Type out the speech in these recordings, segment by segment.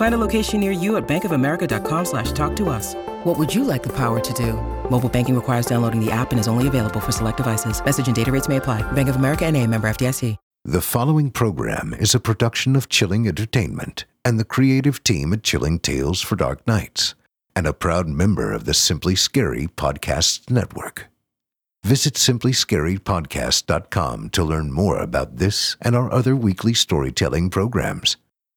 Find a location near you at bankofamerica.com slash talk to us. What would you like the power to do? Mobile banking requires downloading the app and is only available for select devices. Message and data rates may apply. Bank of America and a member FDIC. The following program is a production of Chilling Entertainment and the creative team at Chilling Tales for Dark Nights and a proud member of the Simply Scary Podcasts Network. Visit simplyscarypodcast.com to learn more about this and our other weekly storytelling programs.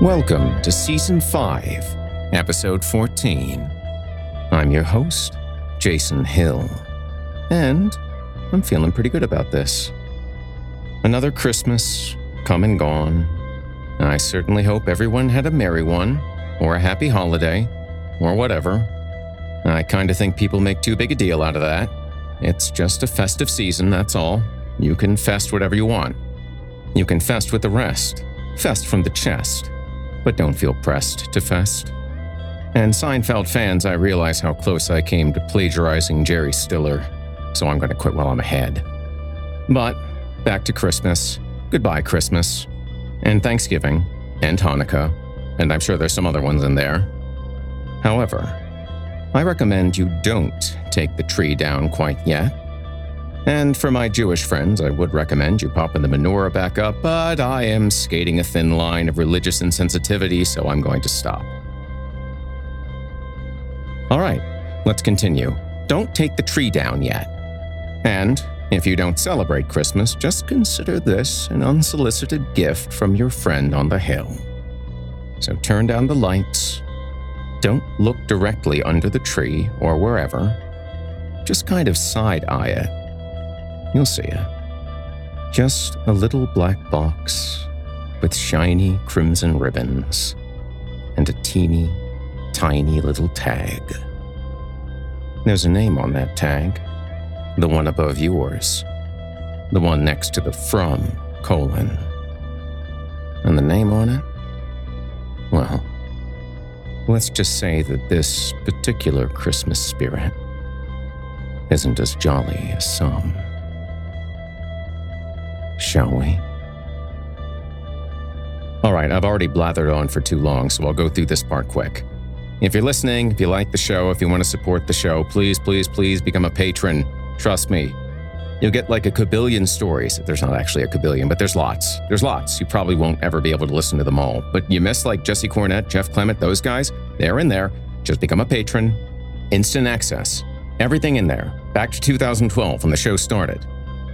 Welcome to Season 5, Episode 14. I'm your host, Jason Hill, and I'm feeling pretty good about this. Another Christmas, come and gone. I certainly hope everyone had a merry one, or a happy holiday, or whatever. I kind of think people make too big a deal out of that. It's just a festive season, that's all. You can fest whatever you want. You can fest with the rest, fest from the chest but don't feel pressed to fest. And Seinfeld fans, I realize how close I came to plagiarizing Jerry Stiller, so I'm going to quit while I'm ahead. But back to Christmas. Goodbye, Christmas. And Thanksgiving. And Hanukkah. And I'm sure there's some other ones in there. However, I recommend you don't take the tree down quite yet. And for my Jewish friends, I would recommend you popping the menorah back up, but I am skating a thin line of religious insensitivity, so I'm going to stop. All right, let's continue. Don't take the tree down yet. And if you don't celebrate Christmas, just consider this an unsolicited gift from your friend on the hill. So turn down the lights. Don't look directly under the tree or wherever. Just kind of side eye it. You'll see it. Just a little black box with shiny crimson ribbons and a teeny, tiny little tag. There's a name on that tag, the one above yours, the one next to the from colon. And the name on it? Well, let's just say that this particular Christmas spirit isn't as jolly as some. Shall we? All right, I've already blathered on for too long, so I'll go through this part quick. If you're listening, if you like the show, if you want to support the show, please, please, please become a patron. Trust me. You'll get like a kabillion stories. There's not actually a kabillion, but there's lots. There's lots. You probably won't ever be able to listen to them all. But you miss like Jesse Cornett, Jeff Clement, those guys, they're in there. Just become a patron. Instant access. Everything in there. Back to 2012 when the show started.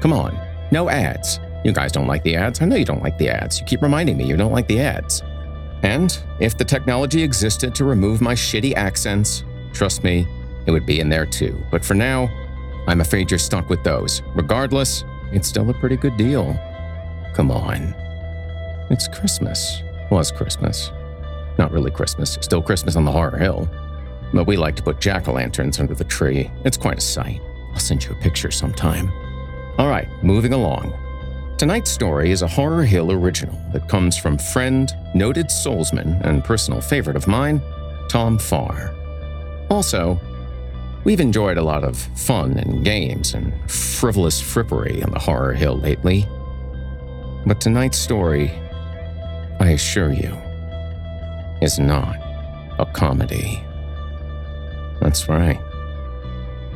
Come on. No ads. You guys don't like the ads. I know you don't like the ads. You keep reminding me you don't like the ads. And if the technology existed to remove my shitty accents, trust me, it would be in there too. But for now, I'm afraid you're stuck with those. Regardless, it's still a pretty good deal. Come on. It's Christmas. Was Christmas. Not really Christmas, still Christmas on the Horror Hill. But we like to put jack o' lanterns under the tree. It's quite a sight. I'll send you a picture sometime. All right, moving along. Tonight's story is a Horror Hill original that comes from friend, noted soulsman, and personal favorite of mine, Tom Farr. Also, we've enjoyed a lot of fun and games and frivolous frippery on the Horror Hill lately. But tonight's story, I assure you, is not a comedy. That's right.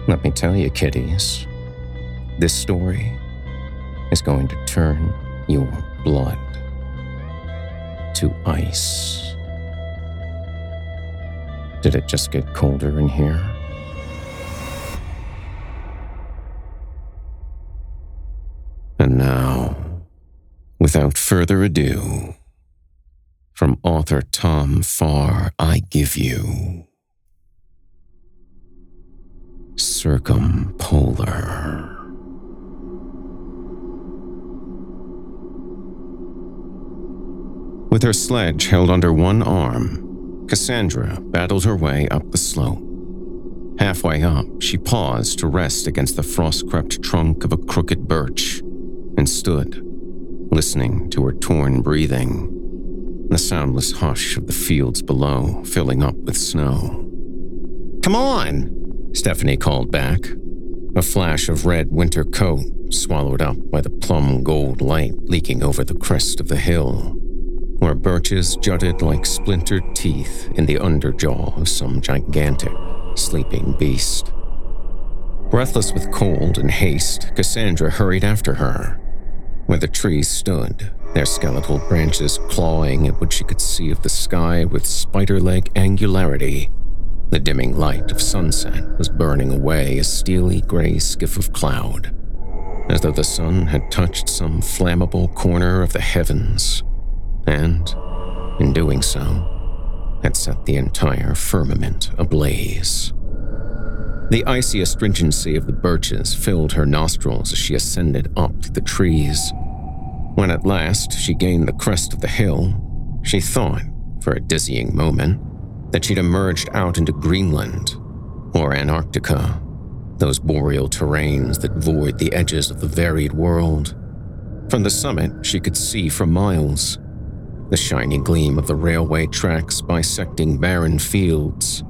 Let me tell you, kiddies, this story is going to turn your blood to ice. Did it just get colder in here? And now, without further ado, from author Tom Farr, I give you Circumpolar. With her sledge held under one arm, Cassandra battled her way up the slope. Halfway up, she paused to rest against the frost crept trunk of a crooked birch and stood, listening to her torn breathing, the soundless hush of the fields below filling up with snow. Come on, Stephanie called back, a flash of red winter coat swallowed up by the plum gold light leaking over the crest of the hill where birches jutted like splintered teeth in the underjaw of some gigantic, sleeping beast. Breathless with cold and haste, Cassandra hurried after her. Where the trees stood, their skeletal branches clawing at what she could see of the sky with spider leg angularity, the dimming light of sunset was burning away a steely gray skiff of cloud, as though the sun had touched some flammable corner of the heavens and, in doing so, had set the entire firmament ablaze. The icy astringency of the birches filled her nostrils as she ascended up the trees. When at last she gained the crest of the hill, she thought, for a dizzying moment, that she'd emerged out into Greenland or Antarctica, those boreal terrains that void the edges of the varied world. From the summit, she could see for miles the shiny gleam of the railway tracks bisecting barren fields,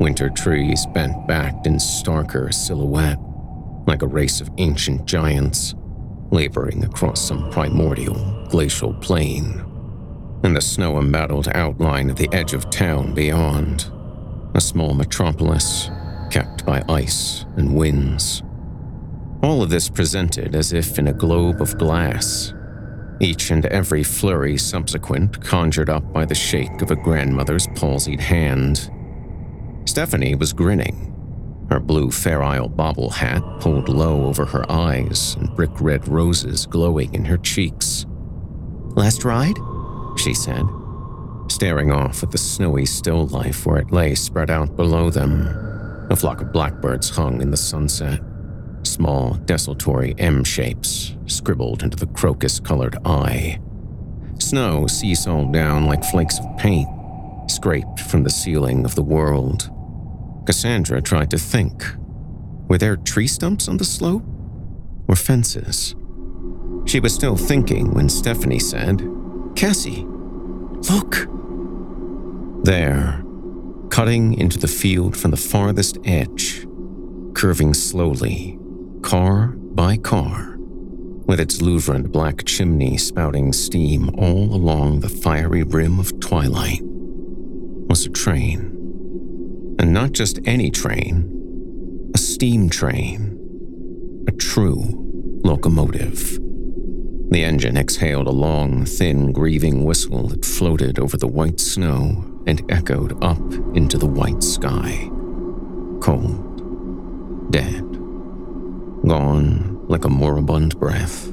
winter trees bent back in starker silhouette, like a race of ancient giants laboring across some primordial glacial plain, and the snow embattled outline of the edge of town beyond, a small metropolis kept by ice and winds. All of this presented as if in a globe of glass each and every flurry subsequent conjured up by the shake of a grandmother's palsied hand. Stephanie was grinning, her blue Fair Isle bobble hat pulled low over her eyes and brick red roses glowing in her cheeks. Last ride? she said, staring off at the snowy still life where it lay spread out below them. A flock of blackbirds hung in the sunset small, desultory M shapes scribbled into the crocus colored eye. Snow seesawed down like flakes of paint, scraped from the ceiling of the world. Cassandra tried to think. Were there tree stumps on the slope? Or fences? She was still thinking when Stephanie said, Cassie, Look! There, cutting into the field from the farthest edge, curving slowly, car by car, with its louvered black chimney spouting steam all along the fiery rim of twilight, was a train. And not just any train, a steam train, a true locomotive. The engine exhaled a long, thin, grieving whistle that floated over the white snow and echoed up into the white sky. Cold, dead, gone like a moribund breath.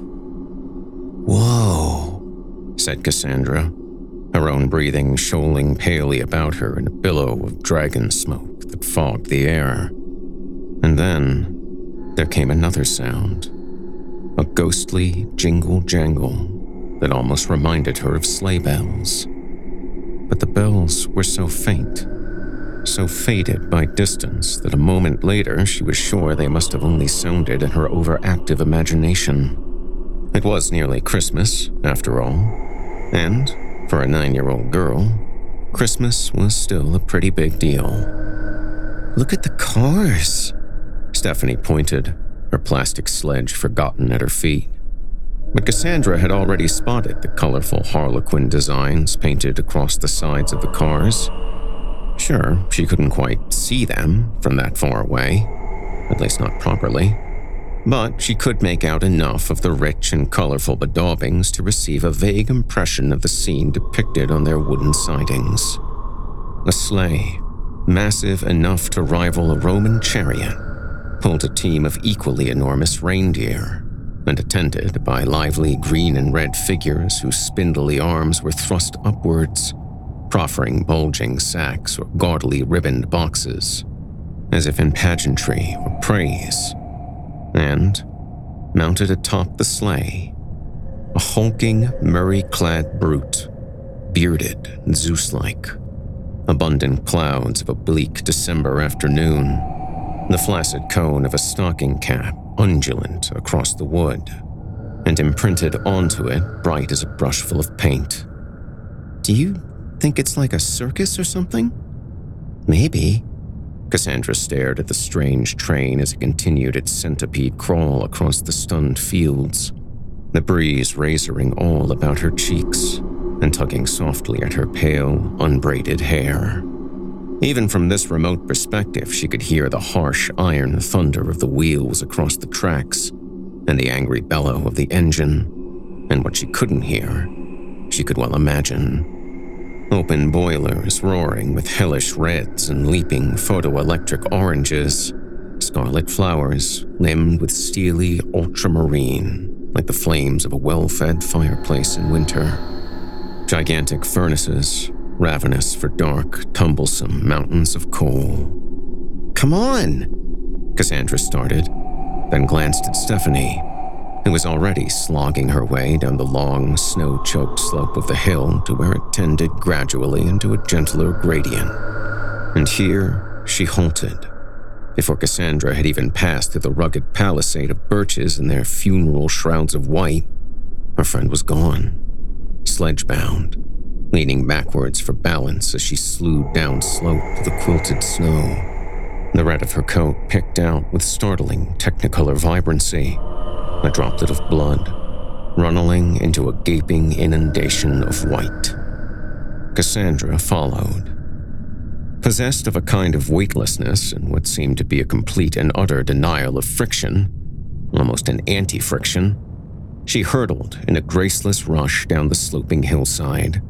Whoa, said Cassandra, her own breathing shoaling palely about her in a billow of dragon smoke that fogged the air. And then there came another sound a ghostly jingle jangle that almost reminded her of sleigh bells. But the bells were so faint, so faded by distance that a moment later she was sure they must have only sounded in her overactive imagination. It was nearly Christmas, after all, and for a nine year old girl, Christmas was still a pretty big deal. Look at the cars, Stephanie pointed, her plastic sledge forgotten at her feet. But Cassandra had already spotted the colorful harlequin designs painted across the sides of the cars. Sure, she couldn't quite see them from that far away, at least not properly, but she could make out enough of the rich and colorful bedaubings to receive a vague impression of the scene depicted on their wooden sidings. A sleigh, massive enough to rival a Roman chariot, pulled a team of equally enormous reindeer and attended by lively green and red figures whose spindly arms were thrust upwards, proffering bulging sacks or gaudily ribboned boxes, as if in pageantry or praise. And, mounted atop the sleigh, a hulking, murrey clad brute, bearded and Zeus like, abundant clouds of a bleak December afternoon the flaccid cone of a stocking cap undulant across the wood, and imprinted onto it bright as a brushful of paint. Do you think it's like a circus or something? Maybe. Cassandra stared at the strange train as it continued its centipede crawl across the stunned fields, the breeze razoring all about her cheeks and tugging softly at her pale, unbraided hair. Even from this remote perspective, she could hear the harsh iron thunder of the wheels across the tracks and the angry bellow of the engine. And what she couldn't hear, she could well imagine. Open boilers roaring with hellish reds and leaping photoelectric oranges, scarlet flowers limned with steely ultramarine, like the flames of a well fed fireplace in winter. Gigantic furnaces ravenous for dark, tumblesome mountains of coal. Come on! Cassandra started, then glanced at Stephanie, who was already slogging her way down the long, snow choked slope of the hill to where it tended gradually into a gentler gradient. And here she halted. Before Cassandra had even passed through the rugged palisade of birches in their funeral shrouds of white, her friend was gone, sledge bound leaning backwards for balance as she slewed down slope to the quilted snow. The red of her coat picked out with startling technicolor vibrancy, a droplet of blood, runneling into a gaping inundation of white. Cassandra followed. Possessed of a kind of weightlessness and what seemed to be a complete and utter denial of friction, almost an anti friction, she hurtled in a graceless rush down the sloping hillside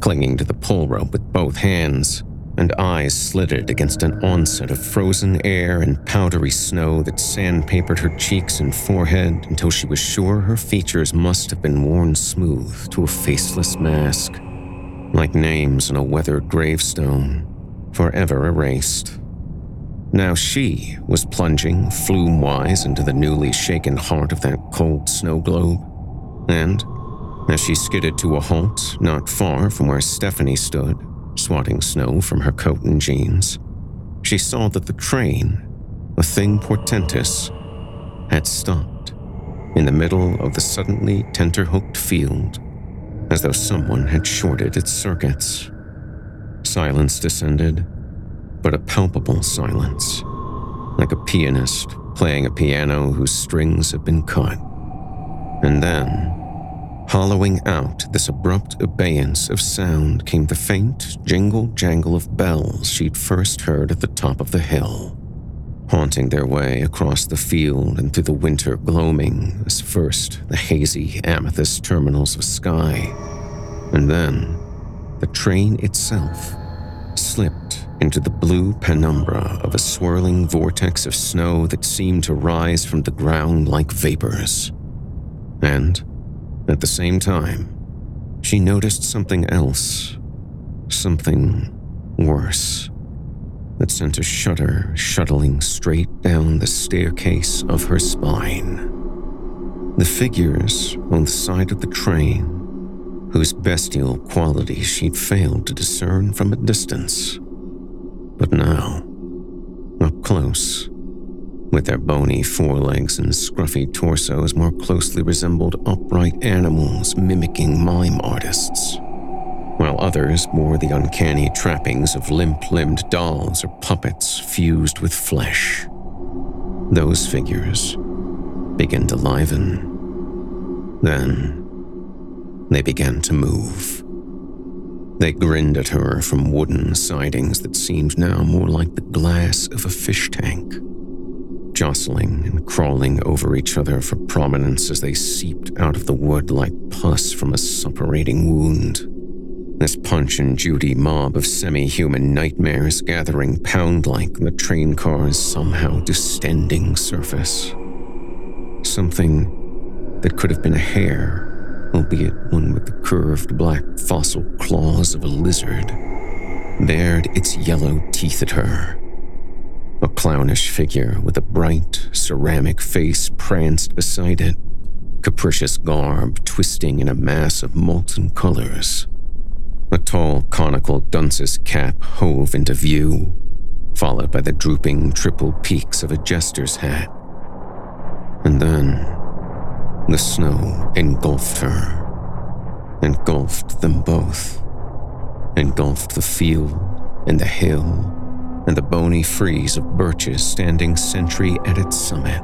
clinging to the pull rope with both hands, and eyes slitted against an onset of frozen air and powdery snow that sandpapered her cheeks and forehead until she was sure her features must have been worn smooth to a faceless mask, like names on a weathered gravestone, forever erased. Now she was plunging flume wise into the newly shaken heart of that cold snow globe, and as she skidded to a halt not far from where Stephanie stood, swatting snow from her coat and jeans, she saw that the train, a thing portentous, had stopped in the middle of the suddenly tenterhooked field as though someone had shorted its circuits. Silence descended, but a palpable silence, like a pianist playing a piano whose strings have been cut. And then, hollowing out this abrupt abeyance of sound, came the faint jingle jangle of bells she'd first heard at the top of the hill, haunting their way across the field and through the winter gloaming as first the hazy amethyst terminals of sky, and then the train itself slipped into the blue penumbra of a swirling vortex of snow that seemed to rise from the ground like vapors. And, at the same time, she noticed something else, something worse, that sent a shudder shuttling straight down the staircase of her spine. The figures on the side of the train whose bestial qualities she'd failed to discern from a distance. But now, up close, with their bony forelegs and scruffy torsos more closely resembled upright animals mimicking mime artists, while others bore the uncanny trappings of limp limbed dolls or puppets fused with flesh. Those figures began to liven. Then, they began to move. They grinned at her from wooden sidings that seemed now more like the glass of a fish tank, jostling and crawling over each other for prominence as they seeped out of the wood like pus from a suppurating wound. This Punch and Judy mob of semi human nightmares gathering pound like the train car's somehow distending surface. Something that could have been a hare albeit one with the curved black fossil claws of a lizard, bared its yellow teeth at her. A clownish figure with a bright, ceramic face pranced beside it, capricious garb twisting in a mass of molten colors. A tall, conical dunce's cap hove into view, followed by the drooping triple peaks of a jester's hat. And then the snow engulfed her, engulfed them both, engulfed the field and the hill and the bony frieze of birches standing sentry at its summit,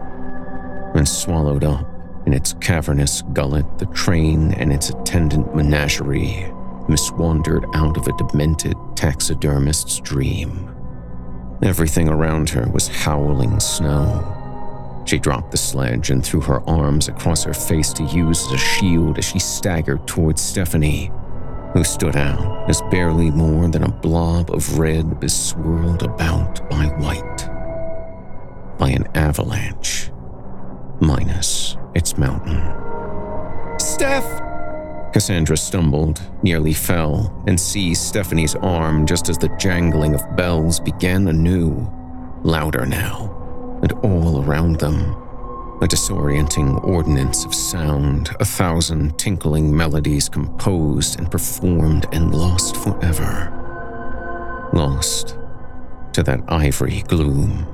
and swallowed up in its cavernous gullet the train and its attendant menagerie miswandered out of a demented taxidermist's dream. Everything around her was howling snow she dropped the sledge and threw her arms across her face to use as a shield as she staggered towards Stephanie, who stood out as barely more than a blob of red beswirled about by white. By an avalanche, minus its mountain. Steph! Cassandra stumbled, nearly fell, and seized Stephanie's arm just as the jangling of bells began anew, louder now and all around them. A disorienting ordinance of sound, a thousand tinkling melodies composed and performed and lost forever. Lost to that ivory gloom.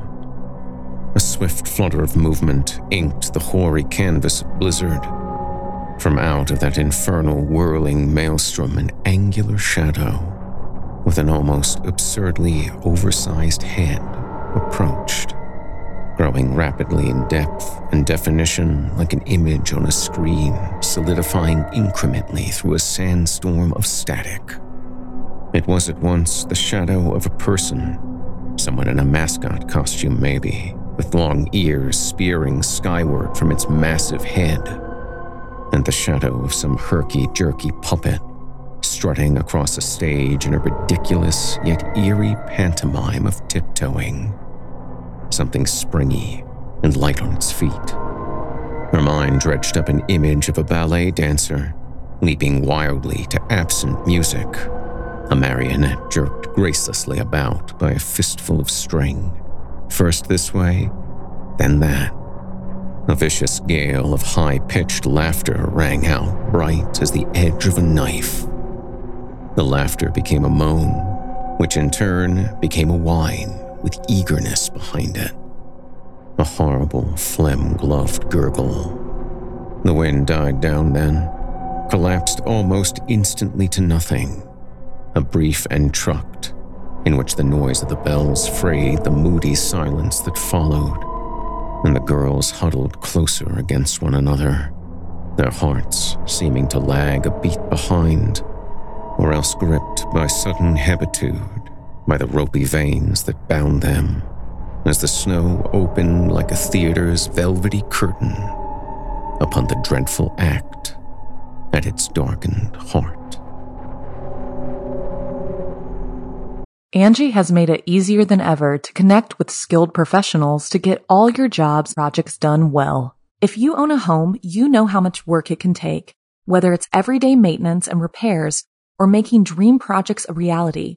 A swift flutter of movement inked the hoary canvas blizzard. From out of that infernal whirling maelstrom, an angular shadow with an almost absurdly oversized head approached growing rapidly in depth and definition like an image on a screen, solidifying incrementally through a sandstorm of static. It was at once the shadow of a person, someone in a mascot costume, maybe, with long ears spearing skyward from its massive head, and the shadow of some herky jerky puppet strutting across a stage in a ridiculous yet eerie pantomime of tiptoeing something springy and light on its feet. Her mind dredged up an image of a ballet dancer leaping wildly to absent music, a marionette jerked gracelessly about by a fistful of string, first this way, then that. A vicious gale of high pitched laughter rang out bright as the edge of a knife. The laughter became a moan, which in turn became a whine with eagerness behind it. A horrible, phlegm gloved gurgle. The wind died down then, collapsed almost instantly to nothing. A brief entr'acte in which the noise of the bells frayed the moody silence that followed, and the girls huddled closer against one another, their hearts seeming to lag a beat behind, or else gripped by sudden habitude by the ropey veins that bound them as the snow opened like a theater's velvety curtain upon the dreadful act at its darkened heart. Angi has made it easier than ever to connect with skilled professionals to get all your jobs projects done well. If you own a home, you know how much work it can take, whether it's everyday maintenance and repairs or making dream projects a reality.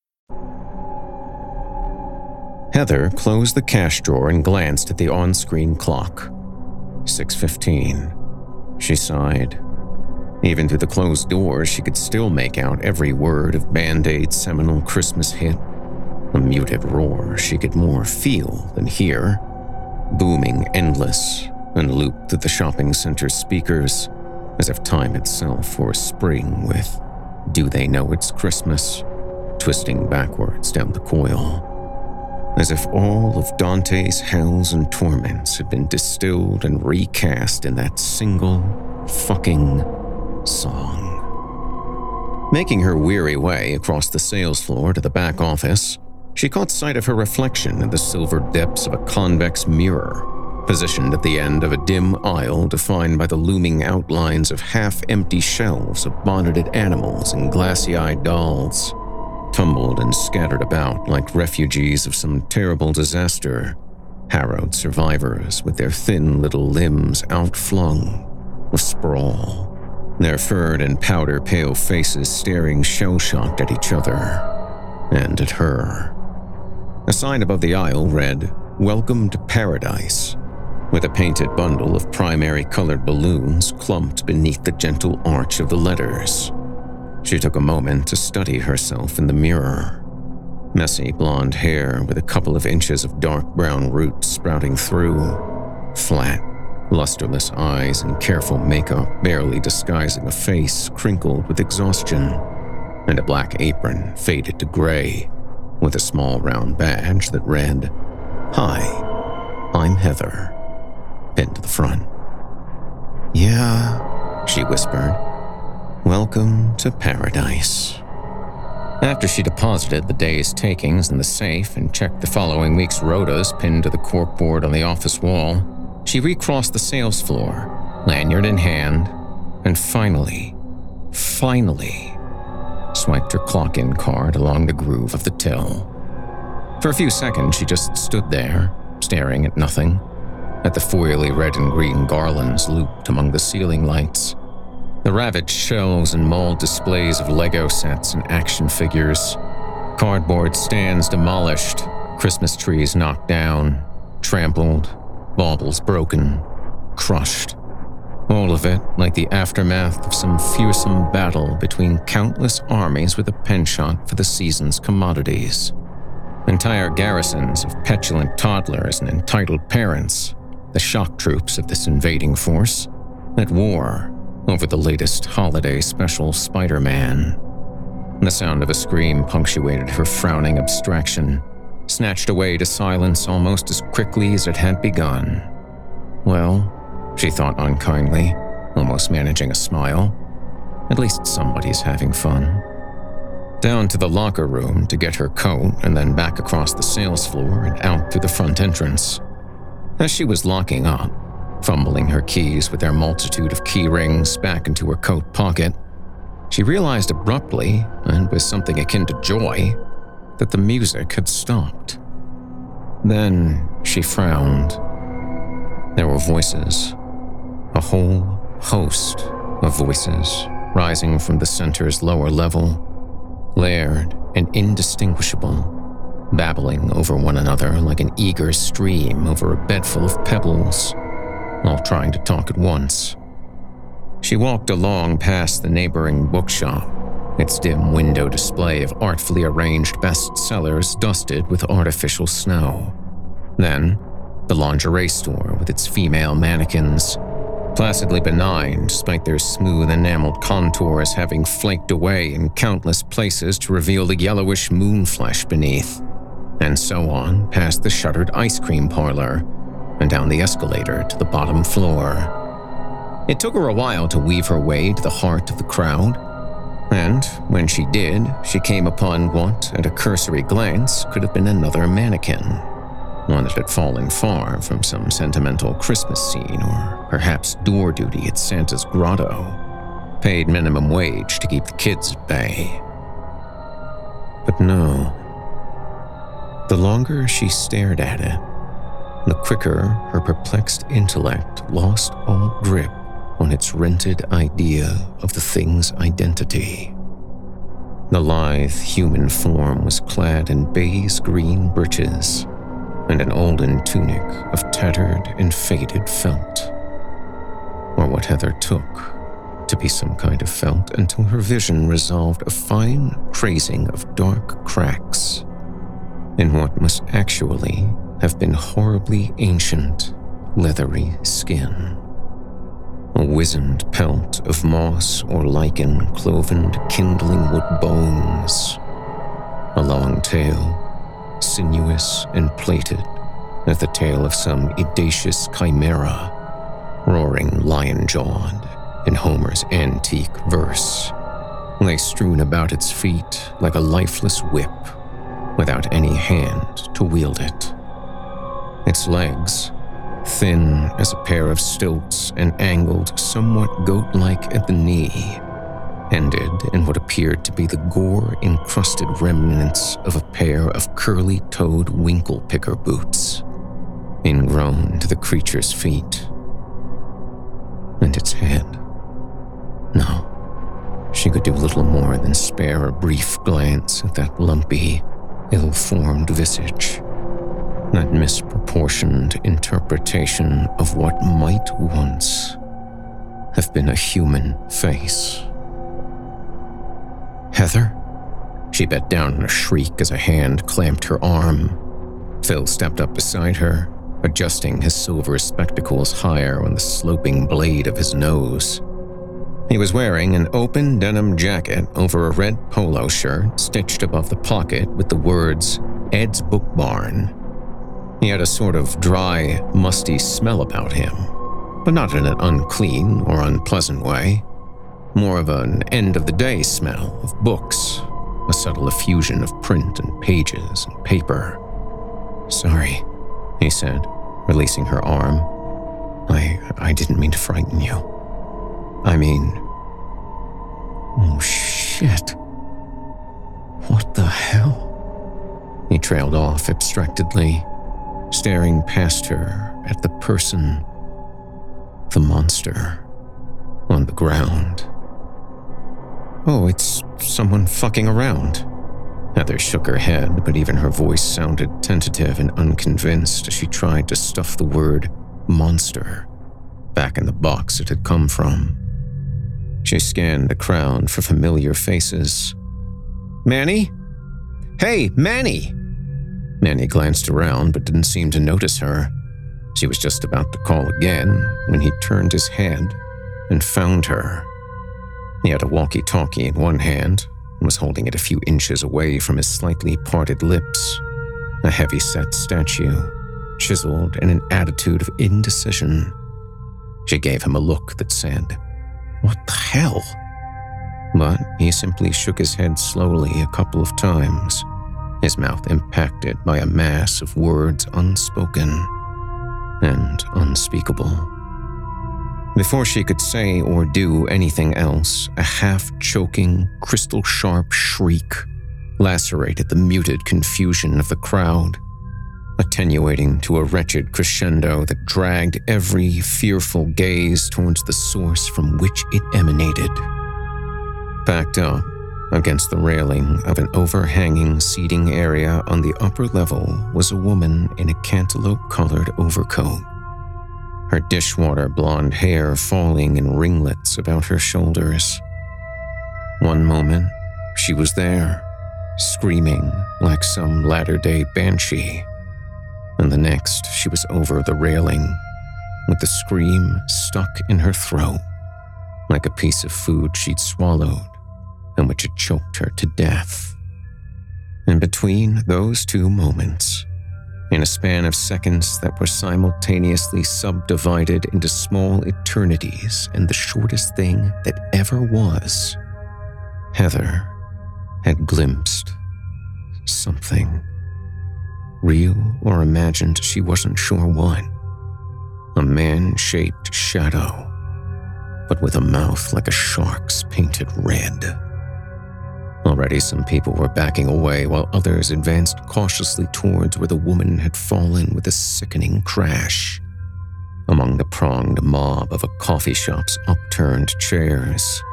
Heather closed the cash drawer and glanced at the on-screen clock. 6:15. She sighed. Even through the closed doors, she could still make out every word of Band-Aid's seminal Christmas hit. A muted roar she could more feel than hear, booming endless and looped through the shopping center's speakers as if time itself were spring with Do They Know It's Christmas twisting backwards down the coil as if all of Dante's hells and torments had been distilled and recast in that single fucking song. Making her weary way across the sales floor to the back office, she caught sight of her reflection in the silver depths of a convex mirror, positioned at the end of a dim aisle defined by the looming outlines of half empty shelves of bonneted animals and glassy eyed dolls tumbled and scattered about like refugees of some terrible disaster, harrowed survivors with their thin little limbs outflung, a sprawl, their furred and powder pale faces staring shell shocked at each other and at her. A sign above the aisle read, Welcome to Paradise, with a painted bundle of primary colored balloons clumped beneath the gentle arch of the letters. She took a moment to study herself in the mirror. Messy blonde hair with a couple of inches of dark brown roots sprouting through. Flat, lusterless eyes and careful makeup barely disguising a face crinkled with exhaustion. And a black apron faded to gray with a small round badge that read, Hi, I'm Heather, pinned to the front. Yeah, she whispered Welcome to paradise. After she deposited the day's takings in the safe and checked the following week's rotas pinned to the corkboard on the office wall, she recrossed the sales floor, lanyard in hand, and finally, finally, swiped her clock in card along the groove of the till. For a few seconds, she just stood there, staring at nothing, at the foily red and green garlands looped among the ceiling lights the ravaged shelves and mauled displays of Lego sets and action figures, cardboard stands demolished, Christmas trees knocked down, trampled, baubles broken, crushed. All of it like the aftermath of some fearsome battle between countless armies with a penchant for the season's commodities. Entire garrisons of petulant toddlers and entitled parents, the shock troops of this invading force, at war over the latest holiday special Spider Man. The sound of a scream punctuated her frowning abstraction, snatched away to silence almost as quickly as it had begun. Well, she thought unkindly, almost managing a smile. At least somebody's having fun. Down to the locker room to get her coat, and then back across the sales floor and out through the front entrance. As she was locking up, fumbling her keys with their multitude of key rings back into her coat pocket, she realized abruptly, and with something akin to joy, that the music had stopped. Then she frowned. There were voices, a whole host of voices rising from the center's lower level layered and indistinguishable, babbling over one another like an eager stream over a bed full of pebbles, all trying to talk at once. She walked along past the neighboring bookshop, its dim window display of artfully arranged bestsellers dusted with artificial snow. Then, the lingerie store with its female mannequins placidly benign despite their smooth enameled contours having flaked away in countless places to reveal the yellowish moon flesh beneath, and so on past the shuttered ice cream parlor and down the escalator to the bottom floor. It took her a while to weave her way to the heart of the crowd, and when she did, she came upon what, at a cursory glance, could have been another mannequin one that had fallen far from some sentimental Christmas scene or perhaps door duty at Santa's grotto, paid minimum wage to keep the kids at bay. But no. The longer she stared at it, the quicker her perplexed intellect lost all grip on its rented idea of the thing's identity. The lithe human form was clad in baize green breeches and an olden tunic of tattered and faded felt. Or what Heather took to be some kind of felt until her vision resolved a fine crazing of dark cracks in what must actually have been horribly ancient, leathery skin. A wizened pelt of moss or lichen cloven to kindling wood bones. A long tail sinuous and plated as the tail of some audacious chimera, roaring lion jawed in Homer's antique verse, lay strewn about its feet like a lifeless whip without any hand to wield it. Its legs, thin as a pair of stilts and angled somewhat goat like at the knee, ended in what appeared to be the gore encrusted remnants of a pair of curly toed winkle picker boots, ingrown to the creature's feet. And its head. No, she could do little more than spare a brief glance at that lumpy, ill formed visage, that misproportioned interpretation of what might once have been a human face. Heather? She bent down in a shriek as a hand clamped her arm. Phil stepped up beside her, adjusting his silver spectacles higher on the sloping blade of his nose. He was wearing an open denim jacket over a red polo shirt stitched above the pocket with the words Ed's Book Barn. He had a sort of dry, musty smell about him, but not in an unclean or unpleasant way more of an end of the day smell of books, a subtle effusion of print and pages and paper. Sorry, he said, releasing her arm. I I didn't mean to frighten you. I mean Oh shit. What the hell? He trailed off abstractedly, staring past her at the person, the monster, on the ground. Oh, it's someone fucking around. Heather shook her head, but even her voice sounded tentative and unconvinced as she tried to stuff the word monster back in the box it had come from. She scanned the crowd for familiar faces. Manny? Hey, Manny! Manny glanced around but didn't seem to notice her. She was just about to call again when he turned his head and found her. He had a walkie talkie in one hand and was holding it a few inches away from his slightly parted lips. A heavy set statue, chiseled in an attitude of indecision. She gave him a look that said, What the hell? But he simply shook his head slowly a couple of times, his mouth impacted by a mass of words unspoken and unspeakable. Before she could say or do anything else, a half choking, crystal sharp shriek lacerated the muted confusion of the crowd, attenuating to a wretched crescendo that dragged every fearful gaze towards the source from which it emanated. Backed up against the railing of an overhanging seating area on the upper level was a woman in a cantaloupe colored overcoat. Her dishwater blonde hair falling in ringlets about her shoulders. One moment, she was there, screaming like some latter day banshee, and the next, she was over the railing, with the scream stuck in her throat, like a piece of food she'd swallowed and which had choked her to death. And between those two moments, in a span of seconds that were simultaneously subdivided into small eternities and the shortest thing that ever was, Heather had glimpsed something. Real or imagined, she wasn't sure what. A man shaped shadow, but with a mouth like a shark's painted red. Already, some people were backing away while others advanced cautiously towards where the woman had fallen with a sickening crash. Among the pronged mob of a coffee shop's upturned chairs.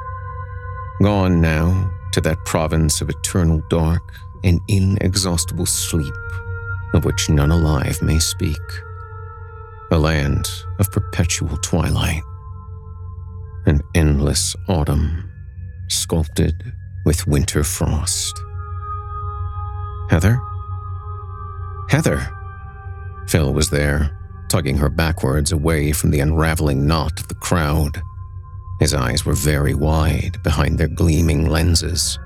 Gone now to that province of eternal dark and inexhaustible sleep, of which none alive may speak. A land of perpetual twilight. An endless autumn, sculpted with winter frost. Heather? Heather! Phil was there, tugging her backwards away from the unraveling knot of the crowd. His eyes were very wide behind their gleaming lenses,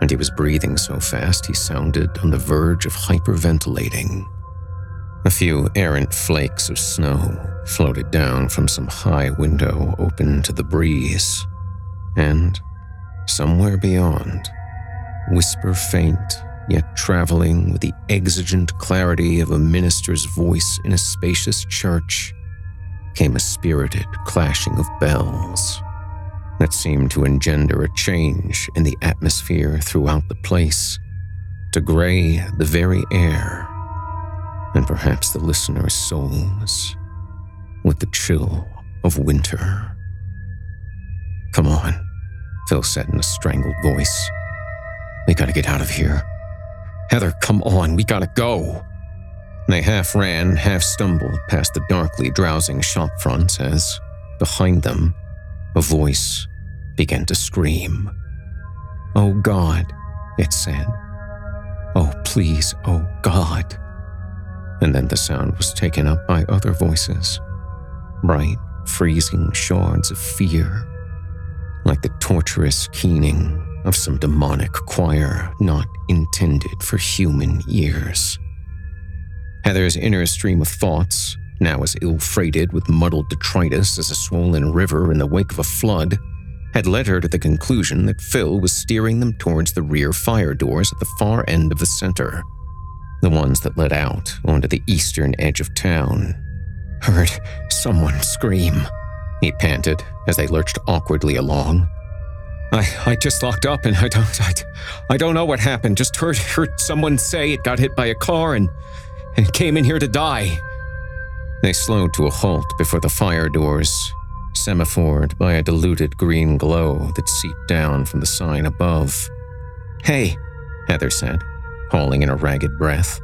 and he was breathing so fast he sounded on the verge of hyperventilating. A few errant flakes of snow floated down from some high window open to the breeze, and somewhere beyond, whisper faint, yet traveling with the exigent clarity of a minister's voice in a spacious church, came a spirited clashing of bells that seemed to engender a change in the atmosphere throughout the place, to gray the very air, and perhaps the listeners' souls with the chill of winter. Come on. Phil said in a strangled voice. We gotta get out of here. Heather, come on, we gotta go. They half ran, half stumbled past the darkly drowsing shop fronts as, behind them, a voice began to scream. Oh God, it said. Oh, please, oh God. And then the sound was taken up by other voices, bright, freezing shards of fear like the torturous keening of some demonic choir not intended for human ears. Heather's inner stream of thoughts, now as ill freighted with muddled detritus as a swollen river in the wake of a flood, had led her to the conclusion that Phil was steering them towards the rear fire doors at the far end of the center, the ones that led out onto the eastern edge of town. Heard someone scream he panted as they lurched awkwardly along. I, I just locked up and I don't I, I don't know what happened. Just heard heard someone say it got hit by a car and and came in here to die. They slowed to a halt before the fire doors, semaphored by a diluted green glow that seeped down from the sign above. Hey, Heather said, hauling in a ragged breath.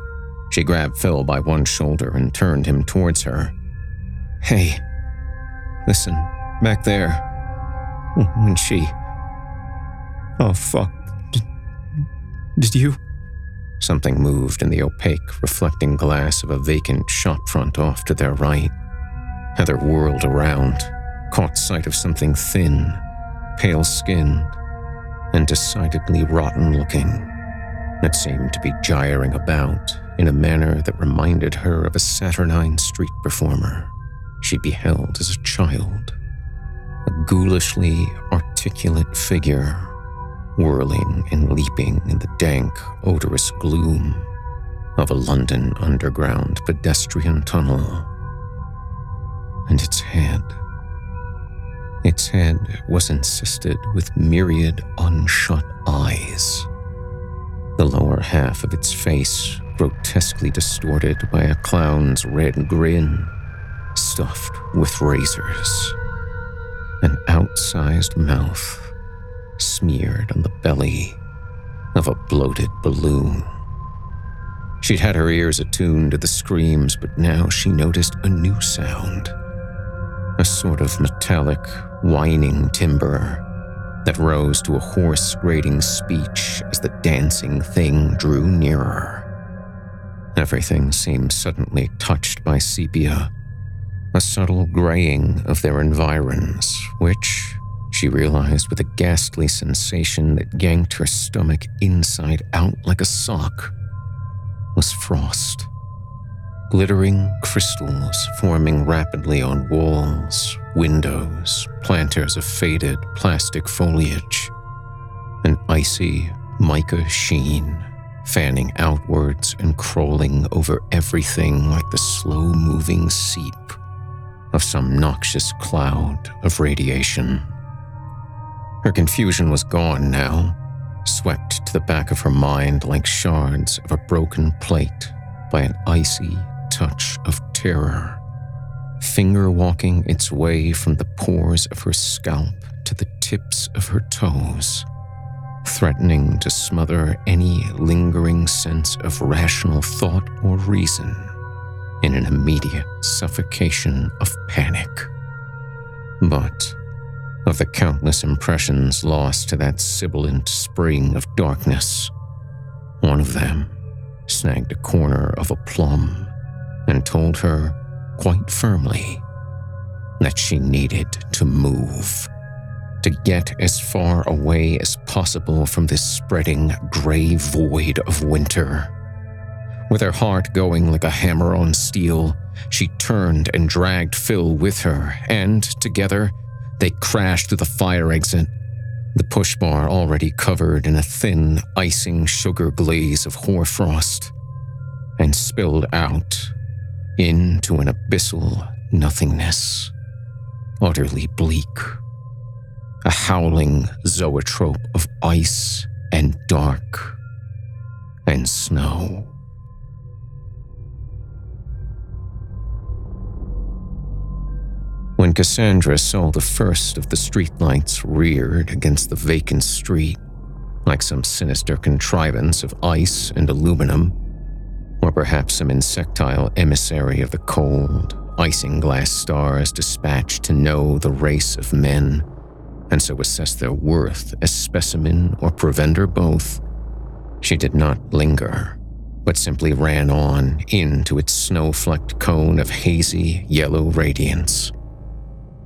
She grabbed Phil by one shoulder and turned him towards her. Hey, Listen, back there. When she. Oh, fuck. Did, did you? Something moved in the opaque, reflecting glass of a vacant shopfront off to their right. Heather whirled around, caught sight of something thin, pale skinned, and decidedly rotten looking that seemed to be gyring about in a manner that reminded her of a saturnine street performer she beheld as a child. A ghoulishly articulate figure, whirling and leaping in the dank, odorous gloom of a London underground pedestrian tunnel. And its head. Its head was encysted with myriad unshut eyes. The lower half of its face grotesquely distorted by a clown's red grin, stuffed with razors. An outsized mouth smeared on the belly of a bloated balloon. She'd had her ears attuned to the screams, but now she noticed a new sound. A sort of metallic, whining timbre that rose to a hoarse, grating speech as the dancing thing drew nearer. Everything seemed suddenly touched by sepia, a subtle graying of their environs, which, she realized with a ghastly sensation that yanked her stomach inside out like a sock, was frost. Glittering crystals forming rapidly on walls, windows, planters of faded plastic foliage, an icy mica sheen fanning outwards and crawling over everything like the slow moving seep of some noxious cloud of radiation. Her confusion was gone now, swept to the back of her mind like shards of a broken plate by an icy touch of terror, finger walking its way from the pores of her scalp to the tips of her toes threatening to smother any lingering sense of rational thought or reason in an immediate suffocation of panic. But of the countless impressions lost to that sibilant spring of darkness, one of them snagged a corner of a plum and told her quite firmly that she needed to move to get as far away as possible from this spreading gray void of winter. With her heart going like a hammer on steel, she turned and dragged Phil with her, and together they crashed through the fire exit, the push bar already covered in a thin, icing sugar glaze of hoarfrost, and spilled out into an abyssal nothingness, utterly bleak a howling zoetrope of ice and dark and snow. When Cassandra saw the first of the streetlights reared against the vacant street, like some sinister contrivance of ice and aluminum, or perhaps some insectile emissary of the cold, icing glass stars dispatched to know the race of men and so assess their worth as specimen or provender both, she did not linger, but simply ran on into its snow flecked cone of hazy yellow radiance.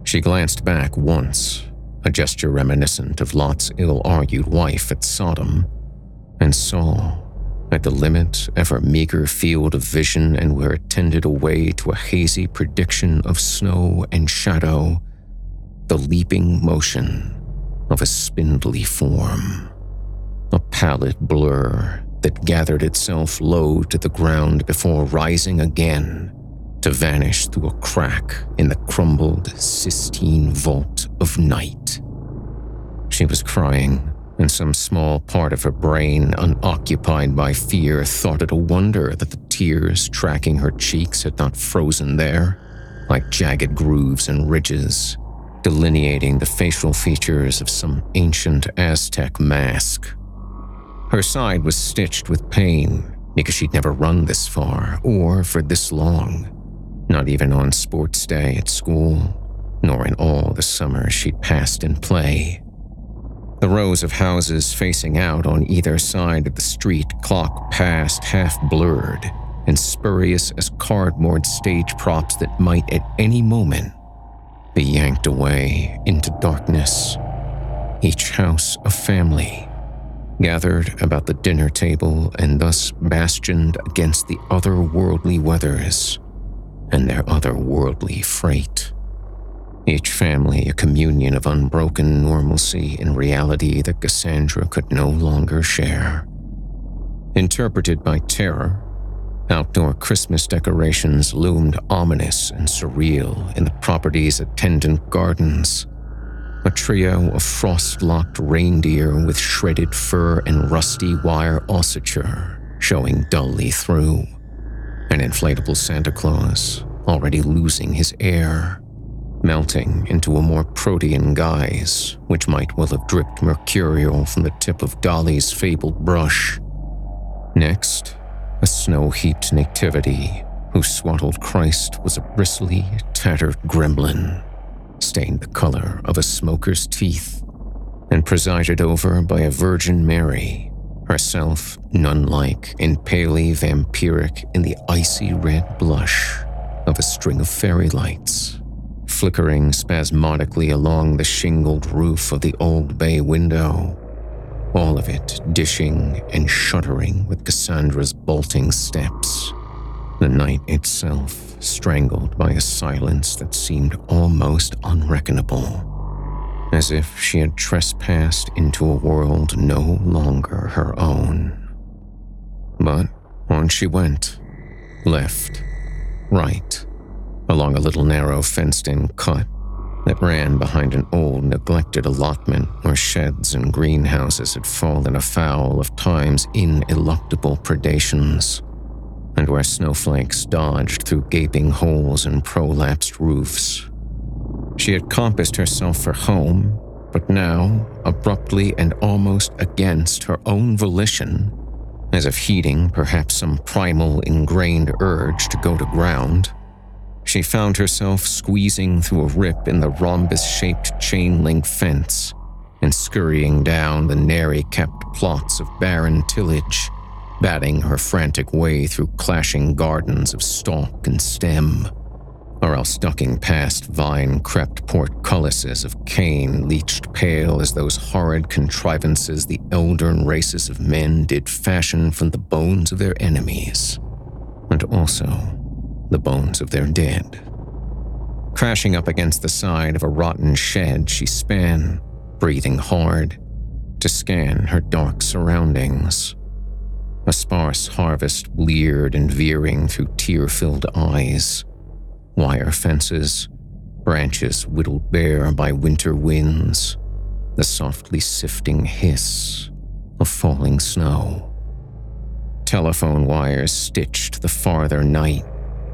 She glanced back once, a gesture reminiscent of Lot's ill argued wife at Sodom, and saw, at the limit of her meager field of vision and where it tended away to a hazy prediction of snow and shadow, the leaping motion of a spindly form, a pallid blur that gathered itself low to the ground before rising again to vanish through a crack in the crumbled Sistine vault of night. She was crying, and some small part of her brain, unoccupied by fear, thought it a wonder that the tears tracking her cheeks had not frozen there, like jagged grooves and ridges delineating the facial features of some ancient Aztec mask. Her side was stitched with pain because she'd never run this far or for this long, not even on sports day at school, nor in all the summers she'd passed in play. The rows of houses facing out on either side of the street clock past half blurred and spurious as cardboard stage props that might at any moment be yanked away into darkness. Each house a family, gathered about the dinner table and thus bastioned against the otherworldly weathers and their otherworldly freight. Each family a communion of unbroken normalcy in reality that Cassandra could no longer share. Interpreted by terror, outdoor Christmas decorations loomed ominous and surreal in the property's attendant gardens. A trio of frost locked reindeer with shredded fur and rusty wire ossature showing dully through. An inflatable Santa Claus, already losing his air, melting into a more protean guise, which might well have dripped mercurial from the tip of Dalí's fabled brush. Next, a snow heaped nativity whose swaddled Christ was a bristly, tattered gremlin, stained the color of a smoker's teeth, and presided over by a Virgin Mary, herself nun like and palely vampiric in the icy red blush of a string of fairy lights, flickering spasmodically along the shingled roof of the old bay window all of it dishing and shuddering with Cassandra's bolting steps. The night itself strangled by a silence that seemed almost unreckonable, as if she had trespassed into a world no longer her own. But on she went, left, right, along a little narrow fenced in cut that ran behind an old, neglected allotment where sheds and greenhouses had fallen afoul of time's ineluctable predations, and where snowflakes dodged through gaping holes and prolapsed roofs. She had compassed herself for home, but now, abruptly and almost against her own volition, as if heeding perhaps some primal ingrained urge to go to ground, she found herself squeezing through a rip in the rhombus shaped chain link fence and scurrying down the nary kept plots of barren tillage, batting her frantic way through clashing gardens of stalk and stem, or else ducking past vine crept portcullises of cane leached pale as those horrid contrivances the eldern races of men did fashion from the bones of their enemies, and also the bones of their dead. Crashing up against the side of a rotten shed, she span, breathing hard, to scan her dark surroundings. A sparse harvest bleared and veering through tear filled eyes. Wire fences, branches whittled bare by winter winds, the softly sifting hiss of falling snow. Telephone wires stitched the farther night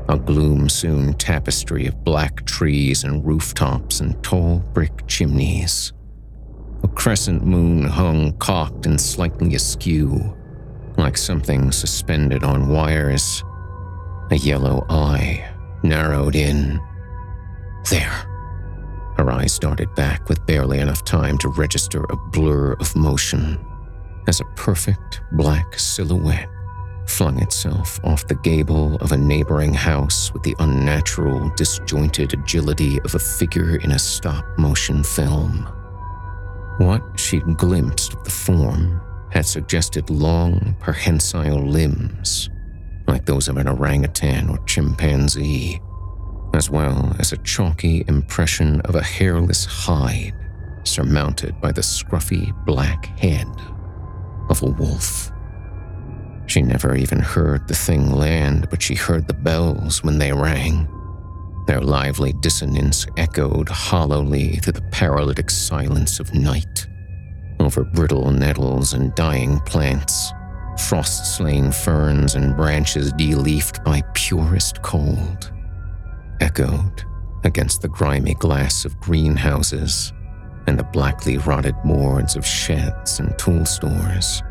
a gloom soon tapestry of black trees and rooftops and tall brick chimneys. A crescent moon hung cocked and slightly askew, like something suspended on wires. A yellow eye narrowed in. There. Her eyes darted back with barely enough time to register a blur of motion as a perfect black silhouette flung itself off the gable of a neighboring house with the unnatural, disjointed agility of a figure in a stop motion film. What she'd glimpsed of the form had suggested long, prehensile limbs, like those of an orangutan or chimpanzee, as well as a chalky impression of a hairless hide surmounted by the scruffy black head of a wolf. She never even heard the thing land, but she heard the bells when they rang. Their lively dissonance echoed hollowly through the paralytic silence of night. Over brittle nettles and dying plants, frost slain ferns and branches deleafed by purest cold, echoed against the grimy glass of greenhouses and the blackly rotted boards of sheds and tool stores.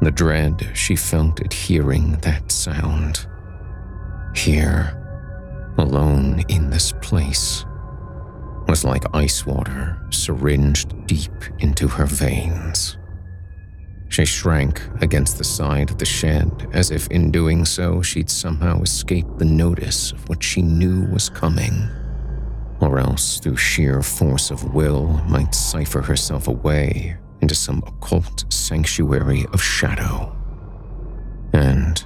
The dread she felt at hearing that sound. Here, alone in this place, was like ice water syringed deep into her veins. She shrank against the side of the shed as if in doing so she'd somehow escaped the notice of what she knew was coming. or else through sheer force of will might cipher herself away into some occult sanctuary of shadow. And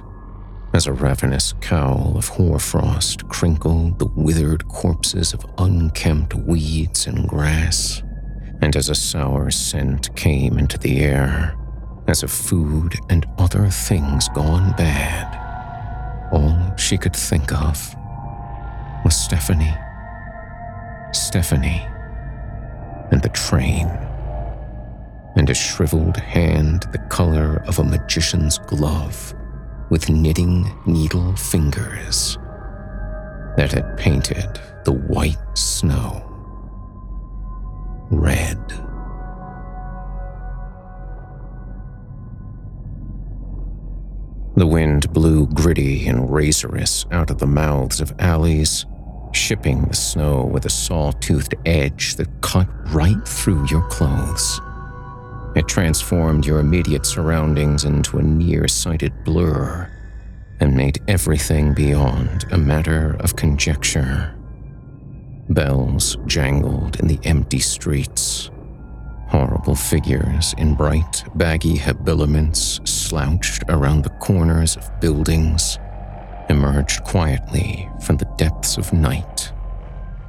as a ravenous cowl of hoarfrost crinkled the withered corpses of unkempt weeds and grass, and as a sour scent came into the air, as of food and other things gone bad, all she could think of was Stephanie. Stephanie and the train, and a shriveled hand the color of a magician's glove with knitting needle fingers that had painted the white snow red. The wind blew gritty and razorous out of the mouths of alleys, shipping the snow with a saw-toothed edge that cut right through your clothes. It transformed your immediate surroundings into a near-sighted blur and made everything beyond a matter of conjecture. Bells jangled in the empty streets. Horrible figures in bright, baggy habiliments slouched around the corners of buildings, emerged quietly from the depths of night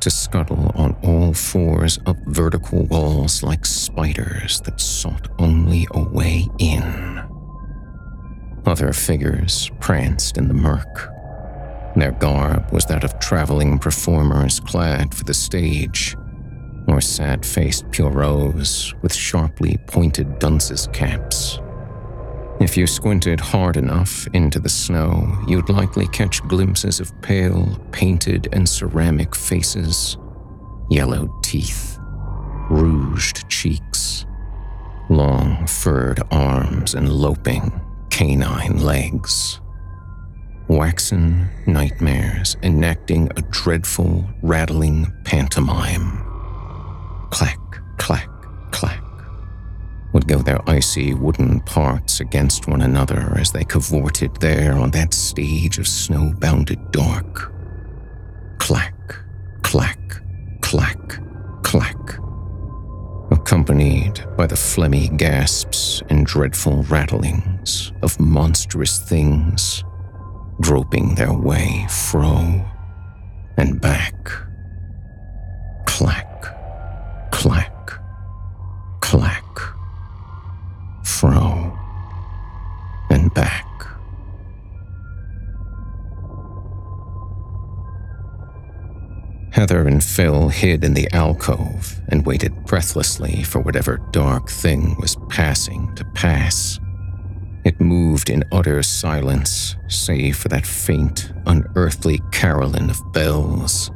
to scuttle on all fours up vertical walls like spiders that sought only a way in. Other figures pranced in the murk. Their garb was that of traveling performers clad for the stage, or sad faced Pierrots with sharply pointed dunce's caps. If you squinted hard enough into the snow, you'd likely catch glimpses of pale, painted, and ceramic faces, yellowed teeth, rouged cheeks, long furred arms, and loping canine legs. Waxen nightmares enacting a dreadful, rattling pantomime. Clack, clack, clack would go their icy wooden parts against one another as they cavorted there on that stage of snow bounded dark. Clack, clack, clack, clack. Accompanied by the phlegmy gasps and dreadful rattlings of monstrous things groping their way fro and back. Clack, clack, clack fro, and back. Heather and Phil hid in the alcove and waited breathlessly for whatever dark thing was passing to pass. It moved in utter silence, save for that faint, unearthly carillon of bells,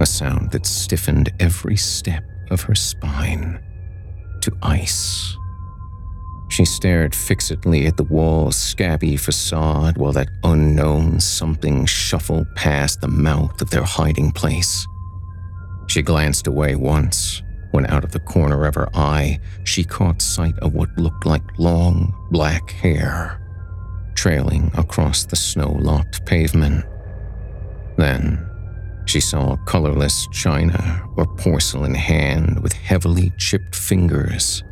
a sound that stiffened every step of her spine to ice. She stared fixedly at the wall's scabby facade while that unknown something shuffled past the mouth of their hiding place. She glanced away once, when out of the corner of her eye, she caught sight of what looked like long, black hair trailing across the snow locked pavement. Then she saw a colorless china or porcelain hand with heavily chipped fingers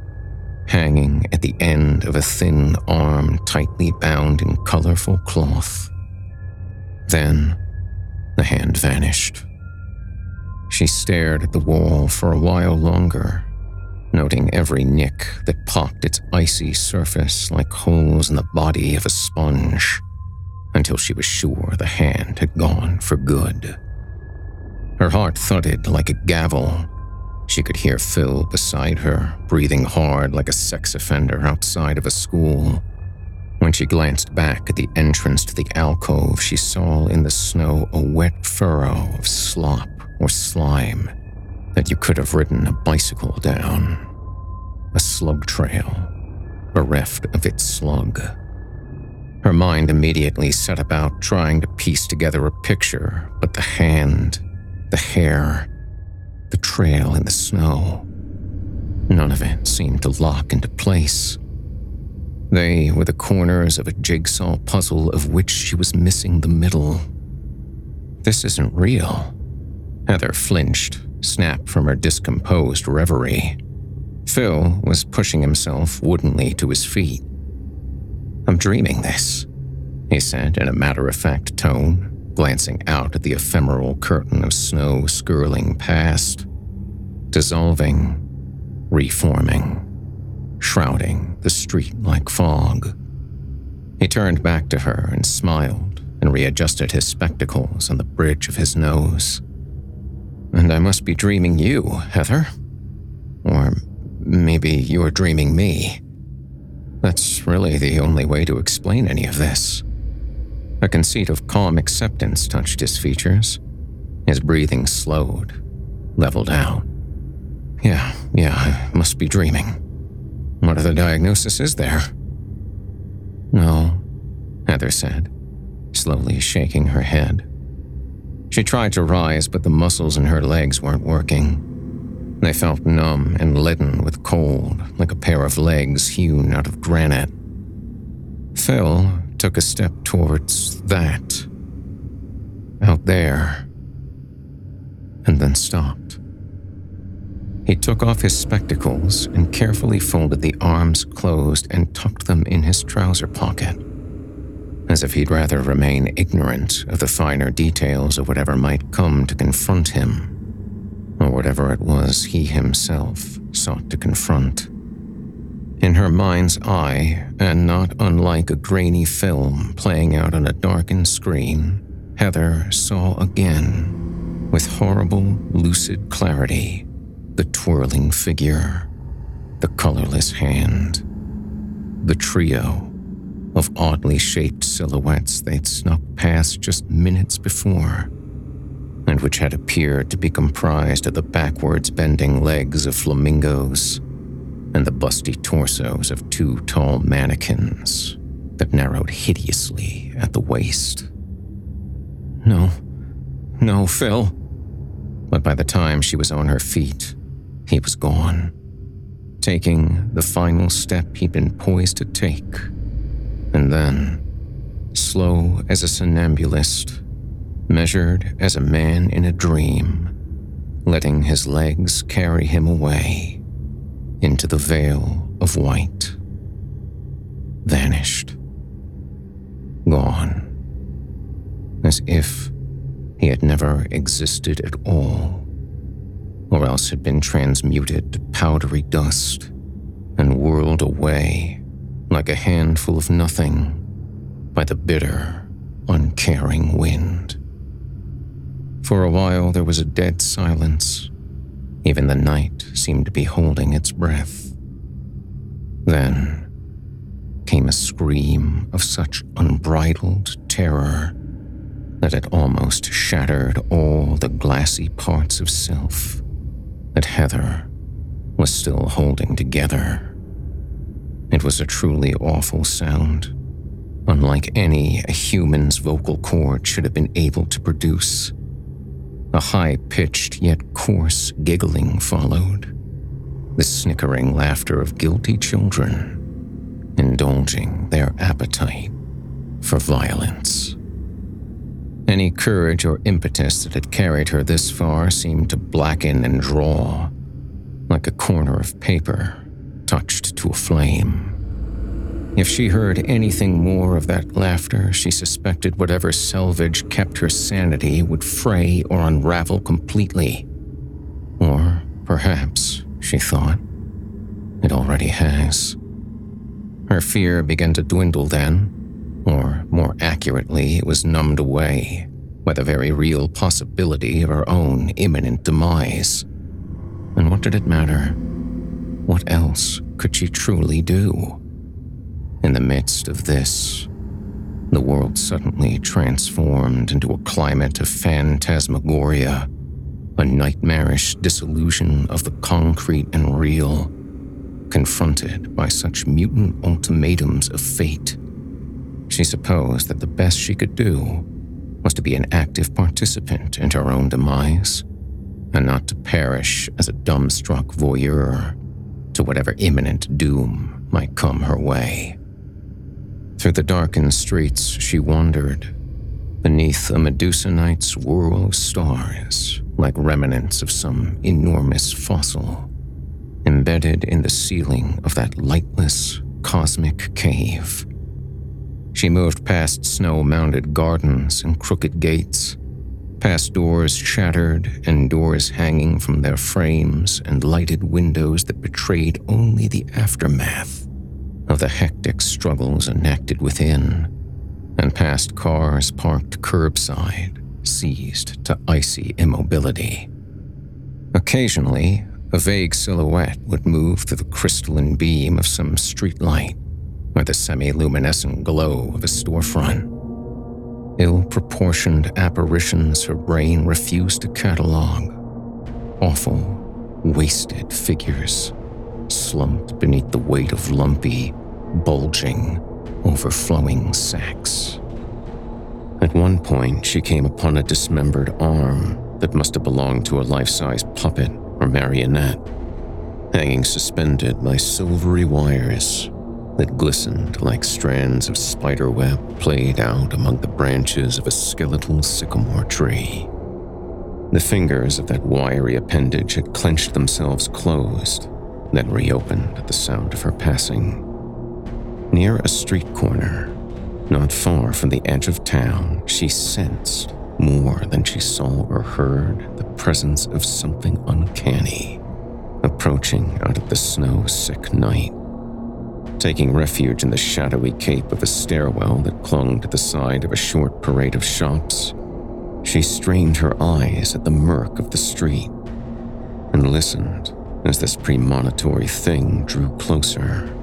hanging at the end of a thin arm tightly bound in colorful cloth. Then the hand vanished. She stared at the wall for a while longer, noting every nick that pocked its icy surface like holes in the body of a sponge, until she was sure the hand had gone for good. Her heart thudded like a gavel she could hear Phil beside her, breathing hard like a sex offender outside of a school. When she glanced back at the entrance to the alcove, she saw in the snow a wet furrow of slop or slime that you could have ridden a bicycle down. A slug trail, bereft of its slug. Her mind immediately set about trying to piece together a picture, but the hand, the hair, the trail in the snow. None of it seemed to lock into place. They were the corners of a jigsaw puzzle of which she was missing the middle. This isn't real. Heather flinched, snapped from her discomposed reverie. Phil was pushing himself woodenly to his feet. I'm dreaming this, he said in a matter of fact tone, glancing out at the ephemeral curtain of snow skirling past, dissolving, reforming, shrouding the street like fog. He turned back to her and smiled and readjusted his spectacles on the bridge of his nose. And I must be dreaming you, Heather. Or maybe you're dreaming me. That's really the only way to explain any of this. A conceit of calm acceptance touched his features. His breathing slowed, leveled out. Yeah, yeah, I must be dreaming. What other diagnosis is there? No, Heather said, slowly shaking her head. She tried to rise, but the muscles in her legs weren't working. They felt numb and leaden with cold, like a pair of legs hewn out of granite. Phil took a step towards that. Out there. And then stopped. He took off his spectacles and carefully folded the arms closed and tucked them in his trouser pocket, as if he'd rather remain ignorant of the finer details of whatever might come to confront him or whatever it was he himself sought to confront. In her mind's eye, and not unlike a grainy film playing out on a darkened screen, Heather saw again, with horrible, lucid clarity, the twirling figure, the colorless hand, the trio of oddly shaped silhouettes they'd snuck past just minutes before and which had appeared to be comprised of the backwards bending legs of flamingos and the busty torsos of two tall mannequins that narrowed hideously at the waist. No, no, Phil. But by the time she was on her feet, he was gone, taking the final step he'd been poised to take. And then, slow as a somnambulist, measured as a man in a dream, letting his legs carry him away into the veil of white. Vanished. Gone. As if he had never existed at all, or else had been transmuted to powdery dust and whirled away like a handful of nothing by the bitter, uncaring wind. For a while, there was a dead silence. Even the night seemed to be holding its breath. Then came a scream of such unbridled terror that it almost shattered all the glassy parts of self that Heather was still holding together. It was a truly awful sound, unlike any a human's vocal cord should have been able to produce. A high pitched yet coarse giggling followed, the snickering laughter of guilty children, indulging their appetite for violence. Any courage or impetus that had carried her this far seemed to blacken and draw, like a corner of paper touched to a flame. If she heard anything more of that laughter, she suspected whatever selvage kept her sanity would fray or unravel completely. Or perhaps, she thought, it already has. Her fear began to dwindle then, or more accurately, it was numbed away by the very real possibility of her own imminent demise. And what did it matter? What else could she truly do? In the midst of this, the world suddenly transformed into a climate of phantasmagoria, a nightmarish disillusion of the concrete and real, confronted by such mutant ultimatums of fate. She supposed that the best she could do was to be an active participant in her own demise, and not to perish as a dumbstruck voyeur to whatever imminent doom might come her way. Through the darkened streets, she wandered, beneath a Medusa night swirl of stars, like remnants of some enormous fossil, embedded in the ceiling of that lightless, cosmic cave. She moved past snow mounded gardens and crooked gates, past doors shattered and doors hanging from their frames and lighted windows that betrayed only the aftermath of the hectic struggles enacted within, and past cars parked curbside, seized to icy immobility. Occasionally, a vague silhouette would move through the crystalline beam of some streetlight or the semi-luminescent glow of a storefront. Ill-proportioned apparitions her brain refused to catalog. Awful, wasted figures, slumped beneath the weight of lumpy, bulging, overflowing sacks. At one point, she came upon a dismembered arm that must have belonged to a life-size puppet or marionette, hanging suspended by silvery wires that glistened like strands of spiderweb played out among the branches of a skeletal sycamore tree. The fingers of that wiry appendage had clenched themselves closed, then reopened at the sound of her passing. Near a street corner, not far from the edge of town, she sensed more than she saw or heard the presence of something uncanny approaching out of the snow sick night. Taking refuge in the shadowy cape of a stairwell that clung to the side of a short parade of shops, she strained her eyes at the murk of the street and listened as this premonitory thing drew closer.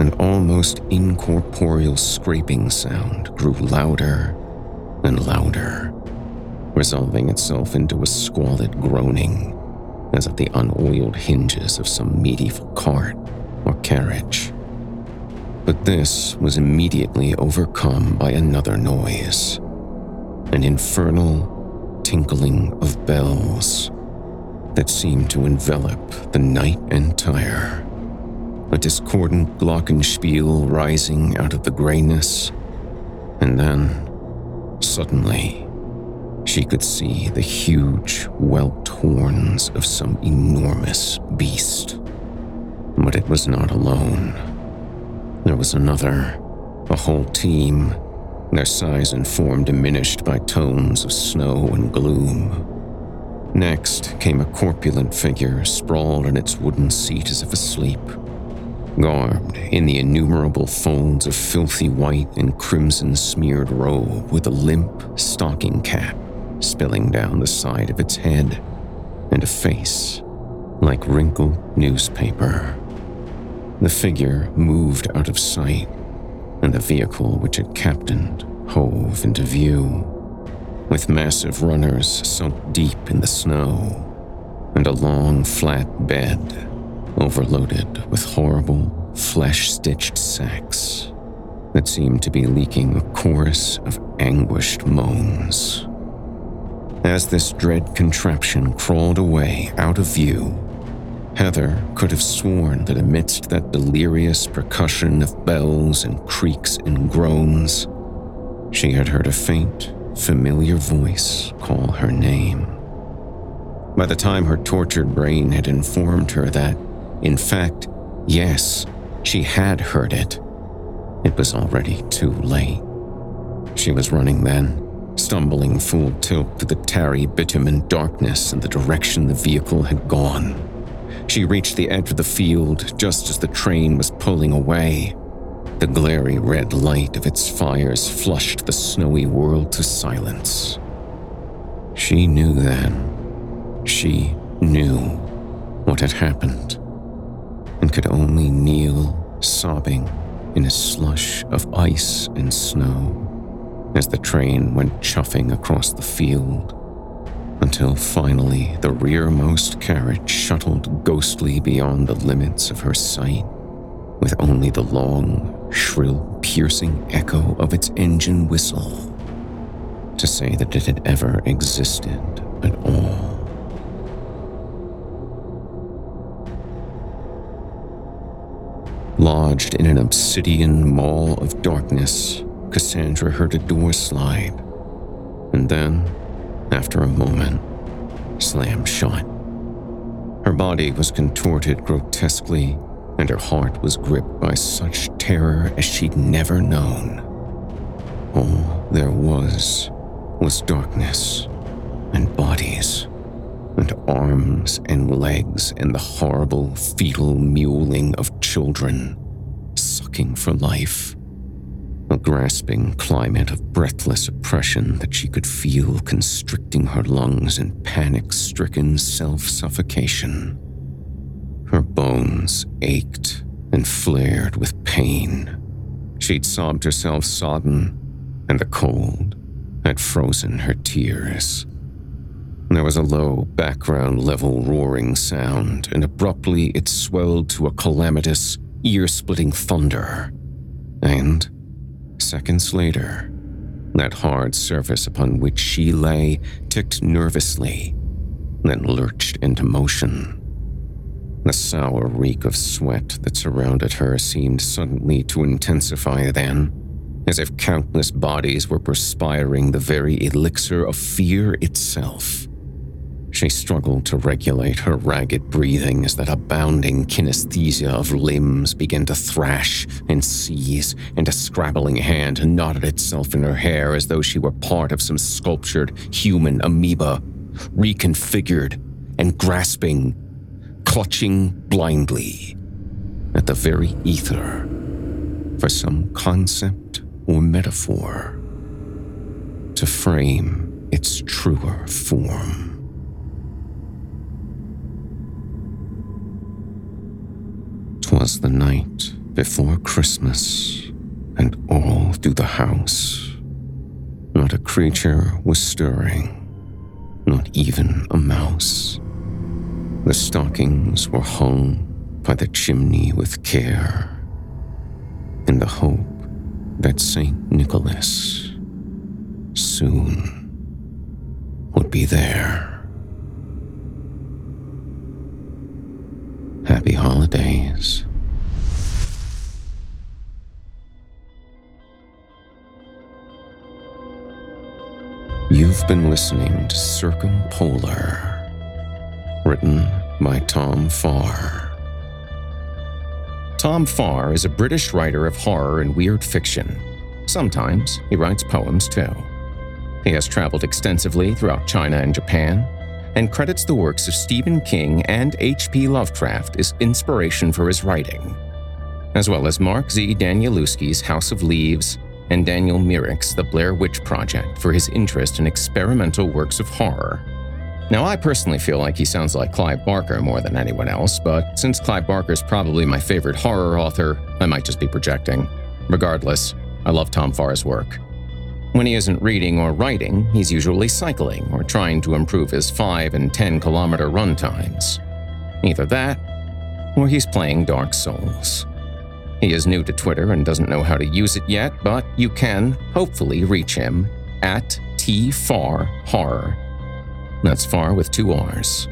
An almost incorporeal scraping sound grew louder and louder, resolving itself into a squalid groaning as of the unoiled hinges of some medieval cart or carriage. But this was immediately overcome by another noise an infernal tinkling of bells that seemed to envelop the night entire. A discordant glockenspiel rising out of the grayness, and then Suddenly, she could see the huge, whelped horns of some enormous beast. But it was not alone. There was another, a whole team, their size and form diminished by tones of snow and gloom. Next came a corpulent figure sprawled in its wooden seat as if asleep garbed in the innumerable folds of filthy white and crimson smeared robe with a limp stocking cap spilling down the side of its head, and a face like wrinkled newspaper. The figure moved out of sight, and the vehicle which it captained hove into view, with massive runners sunk deep in the snow, and a long flat bed overloaded with horrible, flesh stitched sacks that seemed to be leaking a chorus of anguished moans. As this dread contraption crawled away out of view, Heather could have sworn that amidst that delirious percussion of bells and creaks and groans, she had heard a faint, familiar voice call her name. By the time her tortured brain had informed her that in fact, yes, she had heard it. It was already too late. She was running then, stumbling full tilt through the tarry bitumen darkness in the direction the vehicle had gone. She reached the edge of the field just as the train was pulling away. The glary red light of its fires flushed the snowy world to silence. She knew then. She knew what had happened and could only kneel, sobbing, in a slush of ice and snow as the train went chuffing across the field until finally the rearmost carriage shuttled ghostly beyond the limits of her sight, with only the long, shrill, piercing echo of its engine whistle to say that it had ever existed at all. Lodged in an obsidian maw of darkness, Cassandra heard a door slide and then, after a moment, slammed shut. Her body was contorted grotesquely, and her heart was gripped by such terror as she'd never known. All there was was darkness and bodies and arms and legs and the horrible fetal mewling of children sucking for life. A grasping climate of breathless oppression that she could feel constricting her lungs in panic stricken self suffocation. Her bones ached and flared with pain. She'd sobbed herself sodden, and the cold had frozen her tears. There was a low, background level roaring sound, and abruptly it swelled to a calamitous, ear splitting thunder. And, seconds later, that hard surface upon which she lay ticked nervously, then lurched into motion. The sour reek of sweat that surrounded her seemed suddenly to intensify then, as if countless bodies were perspiring the very elixir of fear itself. She struggled to regulate her ragged breathing as that abounding kinesthesia of limbs began to thrash and seize, and a scrabbling hand knotted itself in her hair as though she were part of some sculptured human amoeba, reconfigured and grasping clutching blindly at the very ether for some concept or metaphor to frame its truer form. Twas the night before Christmas, and all through the house, not a creature was stirring, not even a mouse. The stockings were hung by the chimney with care, in the hope that St. Nicholas soon would be there. Happy holidays. You've been listening to Circumpolar written by Tom Farr. Tom Farr is a British writer of horror and weird fiction. Sometimes he writes poems too. He has traveled extensively throughout China and Japan, and credits the works of Stephen King and H.P. Lovecraft as inspiration for his writing, as well as Mark Z. Danielewski's House of Leaves and Daniel Myrick's The Blair Witch Project for his interest in experimental works of horror now, I personally feel like he sounds like Clive Barker more than anyone else, but since Clive Barker is probably my favorite horror author, I might just be projecting. Regardless, I love Tom Farr's work. When he isn't reading or writing, he's usually cycling or trying to improve his 5 and 10 kilometer run times. Either that, or he's playing Dark Souls. He is new to Twitter and doesn't know how to use it yet, but you can, hopefully, reach him at tfarrhorror that's Farr with two R's.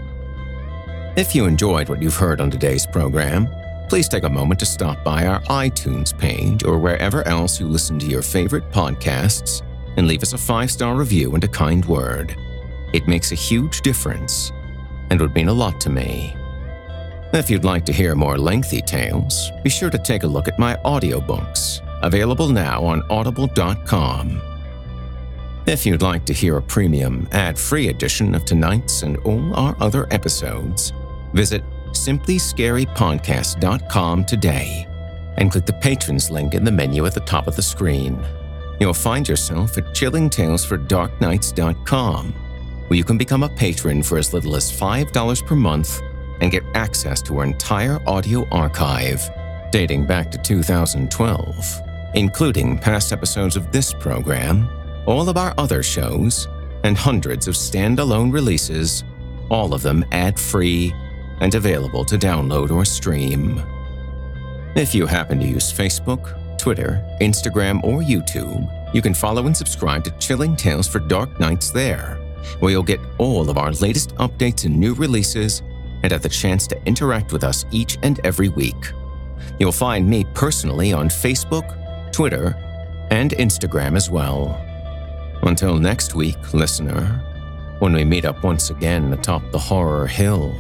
If you enjoyed what you've heard on today's program, please take a moment to stop by our iTunes page or wherever else you listen to your favorite podcasts and leave us a five star review and a kind word. It makes a huge difference and would mean a lot to me. If you'd like to hear more lengthy tales, be sure to take a look at my audiobooks, available now on audible.com. If you'd like to hear a premium, ad free edition of tonight's and all our other episodes, visit simplyscarypodcast.com today and click the patrons link in the menu at the top of the screen. You'll find yourself at chillingtalesfordarknights.com, where you can become a patron for as little as $5 per month and get access to our entire audio archive dating back to 2012, including past episodes of this program all of our other shows, and hundreds of standalone releases, all of them ad free and available to download or stream. If you happen to use Facebook, Twitter, Instagram, or YouTube, you can follow and subscribe to Chilling Tales for Dark Nights there, where you'll get all of our latest updates and new releases and have the chance to interact with us each and every week. You'll find me personally on Facebook, Twitter, and Instagram as well. Until next week, listener, when we meet up once again atop the horror hill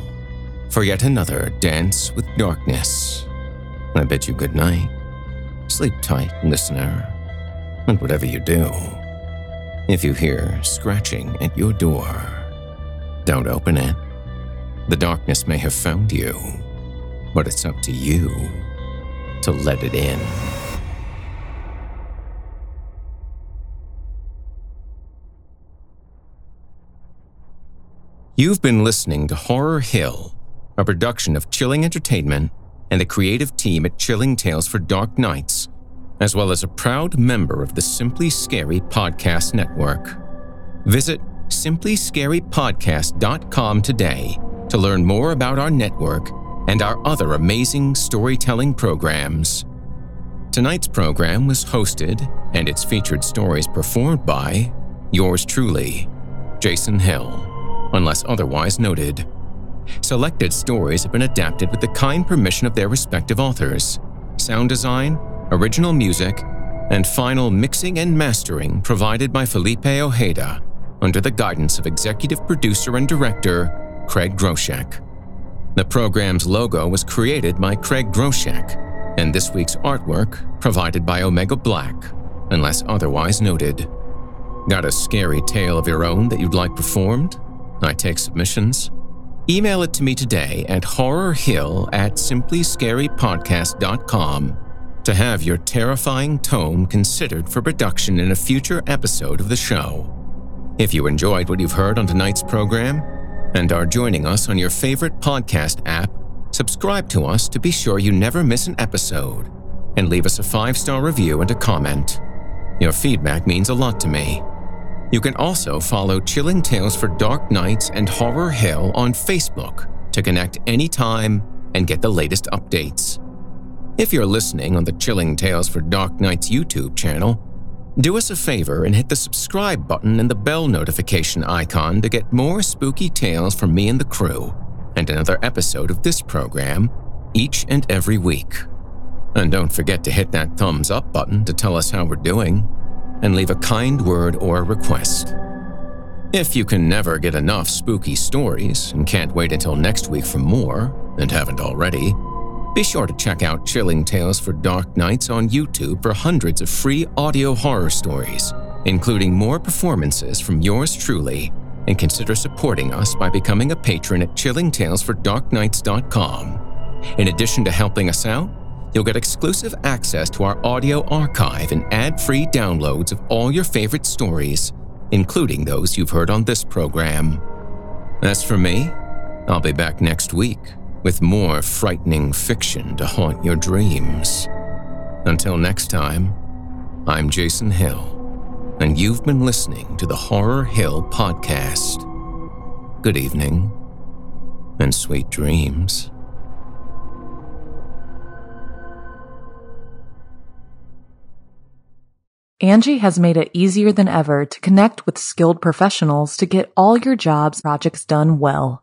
for yet another dance with darkness. I bid you good night. Sleep tight, listener. And whatever you do, if you hear scratching at your door, don't open it. The darkness may have found you, but it's up to you to let it in. You've been listening to Horror Hill, a production of Chilling Entertainment and the creative team at Chilling Tales for Dark Nights, as well as a proud member of the Simply Scary Podcast Network. Visit simplyscarypodcast.com today to learn more about our network and our other amazing storytelling programs. Tonight's program was hosted and its featured stories performed by yours truly, Jason Hill unless otherwise noted. Selected stories have been adapted with the kind permission of their respective authors. Sound design, original music, and final mixing and mastering provided by Felipe Ojeda under the guidance of executive producer and director Craig Groshek. The program's logo was created by Craig Groshek, and this week's artwork provided by Omega Black, unless otherwise noted. Got a scary tale of your own that you'd like performed? I take submissions. Email it to me today at horrorhill at simplyscarypodcast.com to have your terrifying tome considered for production in a future episode of the show. If you enjoyed what you've heard on tonight's program and are joining us on your favorite podcast app, subscribe to us to be sure you never miss an episode and leave us a five star review and a comment. Your feedback means a lot to me. You can also follow Chilling Tales for Dark Nights and Horror Hill on Facebook to connect anytime and get the latest updates. If you're listening on the Chilling Tales for Dark Nights YouTube channel, do us a favor and hit the subscribe button and the bell notification icon to get more spooky tales from me and the crew, and another episode of this program each and every week. And don't forget to hit that thumbs up button to tell us how we're doing and leave a kind word or request. If you can never get enough spooky stories and can't wait until next week for more, and haven't already, be sure to check out Chilling Tales for Dark Nights on YouTube for hundreds of free audio horror stories, including more performances from yours truly, and consider supporting us by becoming a patron at chillingtalesfordarknights.com. In addition to helping us out, you'll get exclusive access to our audio archive and ad free downloads of all your favorite stories, including those you've heard on this program. As for me, I'll be back next week with more frightening fiction to haunt your dreams. Until next time, I'm Jason Hill, and you've been listening to the Horror Hill Podcast. Good evening, and sweet dreams. Angi has made it easier than ever to connect with skilled professionals to get all your jobs projects done well.